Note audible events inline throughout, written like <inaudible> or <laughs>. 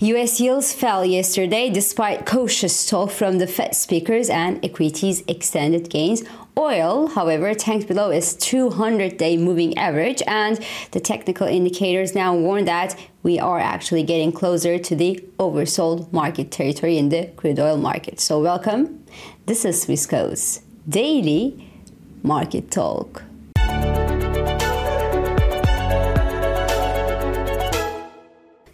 US yields fell yesterday despite cautious talk from the Fed speakers and equities extended gains. Oil, however, tanked below its 200 day moving average, and the technical indicators now warn that we are actually getting closer to the oversold market territory in the crude oil market. So, welcome. This is Swissquote's daily market talk.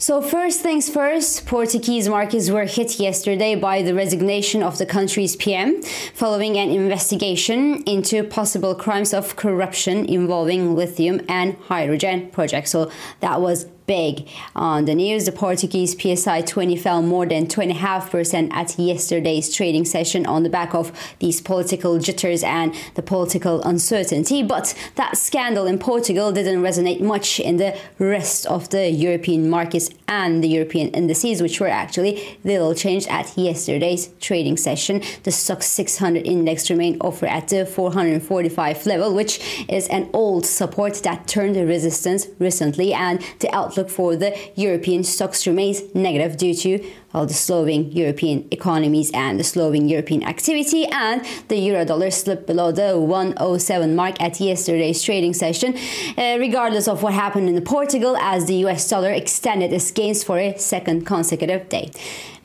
So, first things first, Portuguese markets were hit yesterday by the resignation of the country's PM following an investigation into possible crimes of corruption involving lithium and hydrogen projects. So, that was big on the news. The Portuguese PSI 20 fell more than 2.5% at yesterday's trading session on the back of these political jitters and the political uncertainty. But that scandal in Portugal didn't resonate much in the rest of the European markets and the European indices, which were actually little changed at yesterday's trading session. The STOXX 600 index remained over at the 445 level, which is an old support that turned resistance recently, and the outlook outlook for the European stocks remains negative due to well, the slowing European economies and the slowing European activity, and the euro dollar slipped below the 107 mark at yesterday's trading session, uh, regardless of what happened in Portugal, as the US dollar extended its gains for a second consecutive day.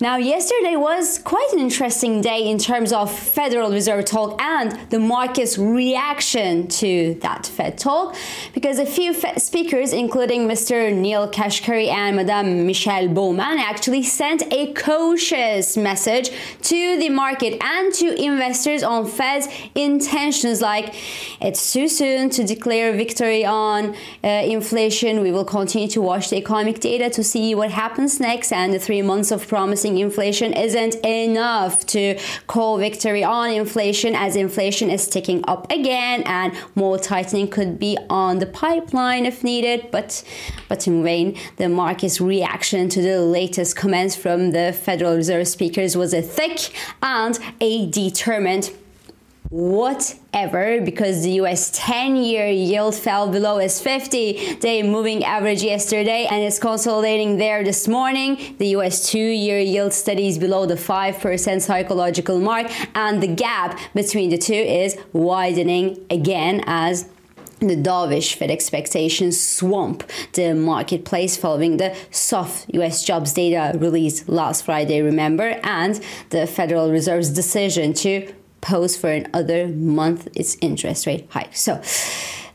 Now, yesterday was quite an interesting day in terms of Federal Reserve talk and the market's reaction to that Fed talk, because a few Fed speakers, including Mr. Neel Kashkari and Madame Michelle Bowman, actually sent a cautious message to the market and to investors on Fed's intentions, like it's too soon to declare victory on uh, inflation. We will continue to watch the economic data to see what happens next, and the three months of promising inflation isn't enough to call victory on inflation as inflation is ticking up again and more tightening could be on the pipeline if needed but but in vain the market's reaction to the latest comments from the Federal Reserve speakers was a thick and a determined whatever because the US 10 year yield fell below its 50 day moving average yesterday and is consolidating there this morning. The US 2 year yield steadies below the 5% psychological mark, and the gap between the two is widening again as the dovish Fed expectations swamp the marketplace following the soft US jobs data released last Friday, remember, and the Federal Reserve's decision to pose for another month its interest rate hike. So,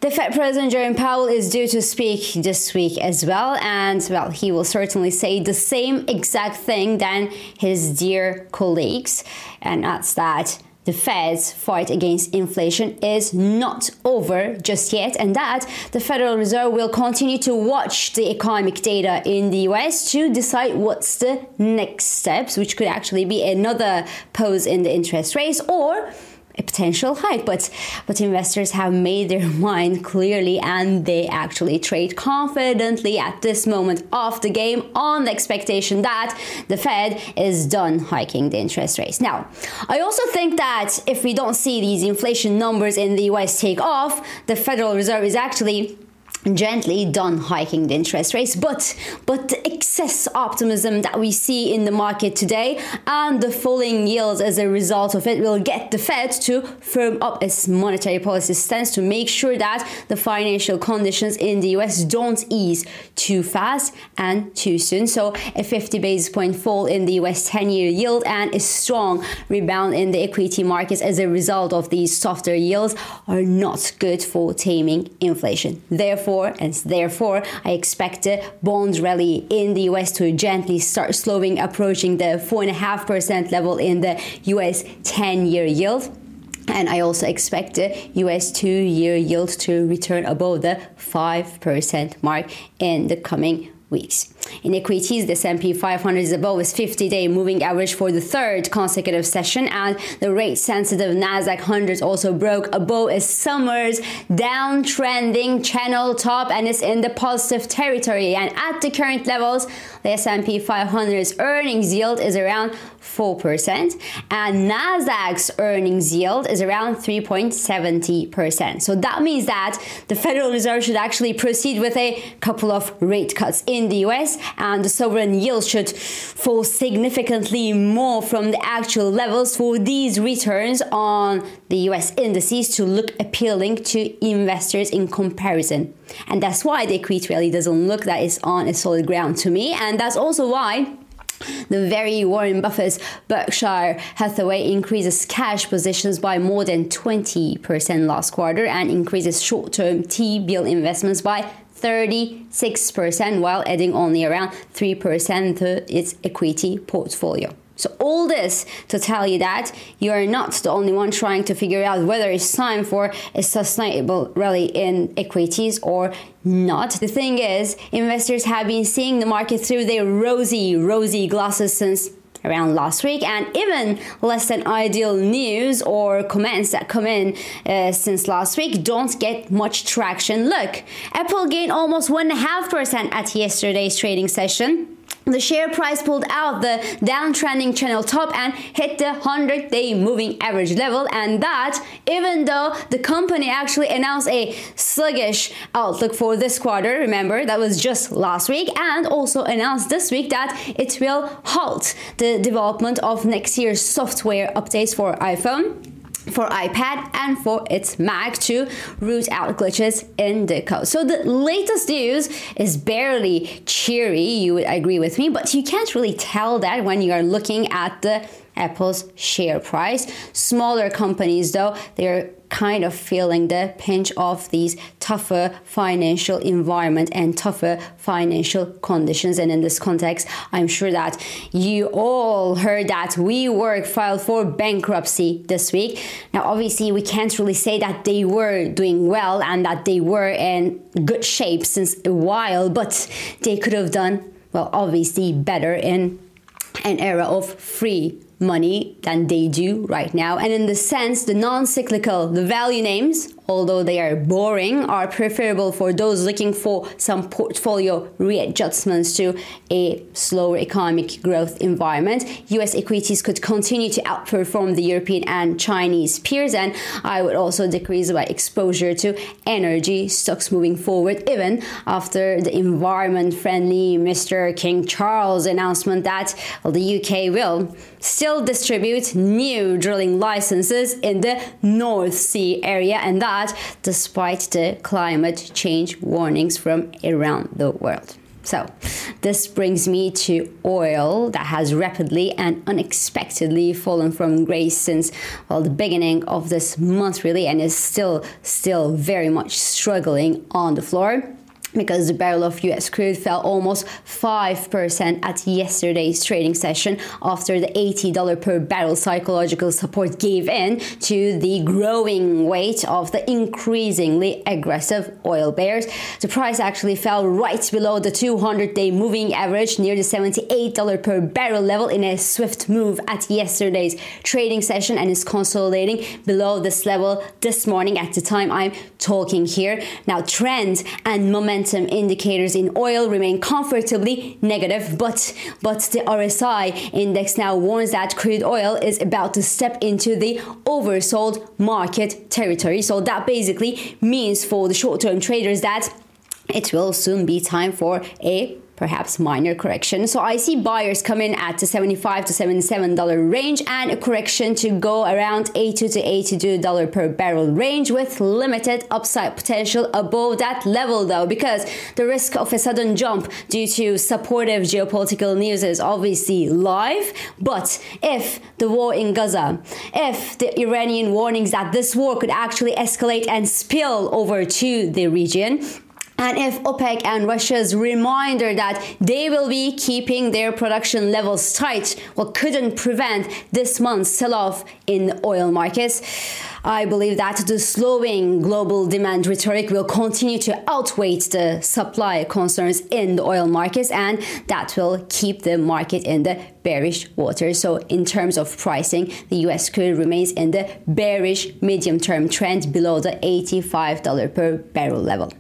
the Fed President Jerome Powell is due to speak this week as well, and well, he will certainly say the same exact thing than his dear colleagues, and that's that the Fed's fight against inflation is not over just yet, and that the Federal Reserve will continue to watch the economic data in the US to decide what's the next steps, which could actually be another pause in the interest rates or a potential hike but but investors have made their <laughs> mind clearly and they actually trade confidently at this moment of the game on the expectation that the Fed is done hiking the interest rates. Now, I also think that if we don't see these inflation numbers in the US take off, the Federal Reserve is actually gently done hiking the interest rates but but the excess optimism that we see in the market today and the falling yields as a result of it will get the fed to firm up its monetary policy stance to make sure that the financial conditions in the us don't ease too fast and too soon. So a 50 basis point fall in the us 10 year yield and a strong rebound in the equity markets as a result of these softer yields are not good for taming inflation. Therefore therefore, and therefore, I expect the bond rally in the US to gently start slowing, approaching the 4.5% level in the US 10 year yield. And I also expect the US two year yield to return above the 5% mark in the coming weeks. In equities, the S&P 500 is above its 50-day moving average for the third consecutive session, and the rate-sensitive Nasdaq 100 also broke above its summer's downtrending channel top and is in the positive territory. And at the current levels, the S&P 500's earnings yield is around 4%, and Nasdaq's earnings yield is around 3.70%. So that means that the Federal Reserve should actually proceed with a couple of rate cuts in the US And the sovereign yield should fall significantly more from the actual levels for these returns on the US indices to look appealing to investors in comparison. And that's why the equity rally doesn't look that it's on a solid ground to me. And that's also why the very Warren Buffett's Berkshire Hathaway increases cash positions by more than 20% last quarter and increases short term T bill investments by 36%, while adding only around 3% to its equity portfolio. So, all this to tell you that you are not the only one trying to figure out whether it's time for a sustainable rally in equities or not. The thing is, investors have been seeing the market through their rosy, rosy glasses since around last week and even less than ideal news or comments that come in uh, since last week don't get much traction look apple gained almost 1.5% at yesterday's trading session the share price pulled out the downtrending channel top and hit the 100 day moving average level and that even though the company actually announced a sluggish outlook for this quarter remember that was just last week and also announced this week that it will halt the development of next year's software updates for iPhone for iPad and for its Mac to root out glitches in the code. So the latest news is barely cheery, you would agree with me, but you can't really tell that when you are looking at the Apple's share price. Smaller companies though, they're kind of feeling the pinch of these tougher financial environment and tougher financial conditions. And in this context, I'm sure that you all heard that WeWork filed for bankruptcy this week. Now, obviously, we can't really say that they were doing well and that they were in good shape since a while, but they could have done, well, obviously better in an era of free money than they do right now. And in the sense, the non cyclical, the value names, although they are boring, are preferable for those looking for some portfolio readjustments to a slower economic growth environment. US equities could continue to outperform the European and Chinese peers, and I would also decrease my exposure to energy stocks moving forward, even after the environment friendly Mr. King Charles announcement that the UK will still distribute new drilling licenses in the North Sea area, and that that despite the climate change warnings from around the world. So, this brings me to oil that has rapidly and unexpectedly fallen from grace since well the beginning of this month really and is still still very much struggling on the floor because the barrel of US crude fell almost 5% at yesterday's trading session after the $80 per barrel psychological support gave in to the growing weight of the increasingly aggressive oil bears. The price actually fell right below the 200 day moving average near the $78 per barrel level in a swift move at yesterday's trading session and is consolidating below this level this morning at the time I'm talking here. Now, trends and momentum momentum indicators in oil remain comfortably negative, but but the RSI index now warns that crude oil is about to step into the oversold market territory. So that basically means for the short-term traders that it will soon be time for a perhaps minor correction. So I see buyers come in at the 75 to 77 dollar range and a correction to go around 80 to 82 dollar per barrel range with limited upside potential above that level though because the risk of a sudden jump due to supportive geopolitical news is obviously live but if the war in Gaza if the Iranian warnings that this war could actually escalate and spill over to the region and if OPEC and Russia's reminder that they will be keeping their production levels tight, well, couldn't prevent this month's sell off in oil markets. I believe that the slowing global demand rhetoric will continue to outweigh the supply concerns in the oil markets, and that will keep the market in the bearish water. So, in terms of pricing, the US crude remains in the bearish medium term trend below the $85 per barrel level.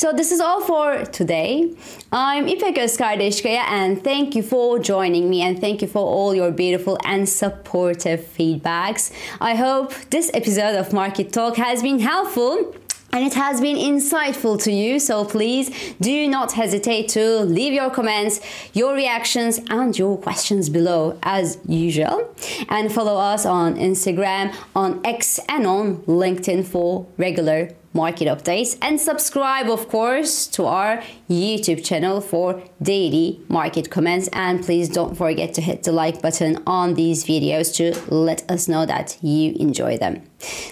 So this is all for today. I'm İpek Özkardeşkaya and thank you for joining me and thank you for all your beautiful and supportive feedbacks. I hope this episode of Market Talk has been helpful and it has been insightful to you. So please do not hesitate to leave your comments, your reactions, and your questions below as usual. And follow us on Instagram, on X, and on LinkedIn for regular market updates and subscribe of course to our youtube channel for daily market comments and please don't forget to hit the like button on these videos to let us know that you enjoy them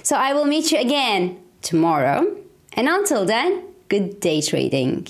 so i will meet you again tomorrow. And until then, good day trading.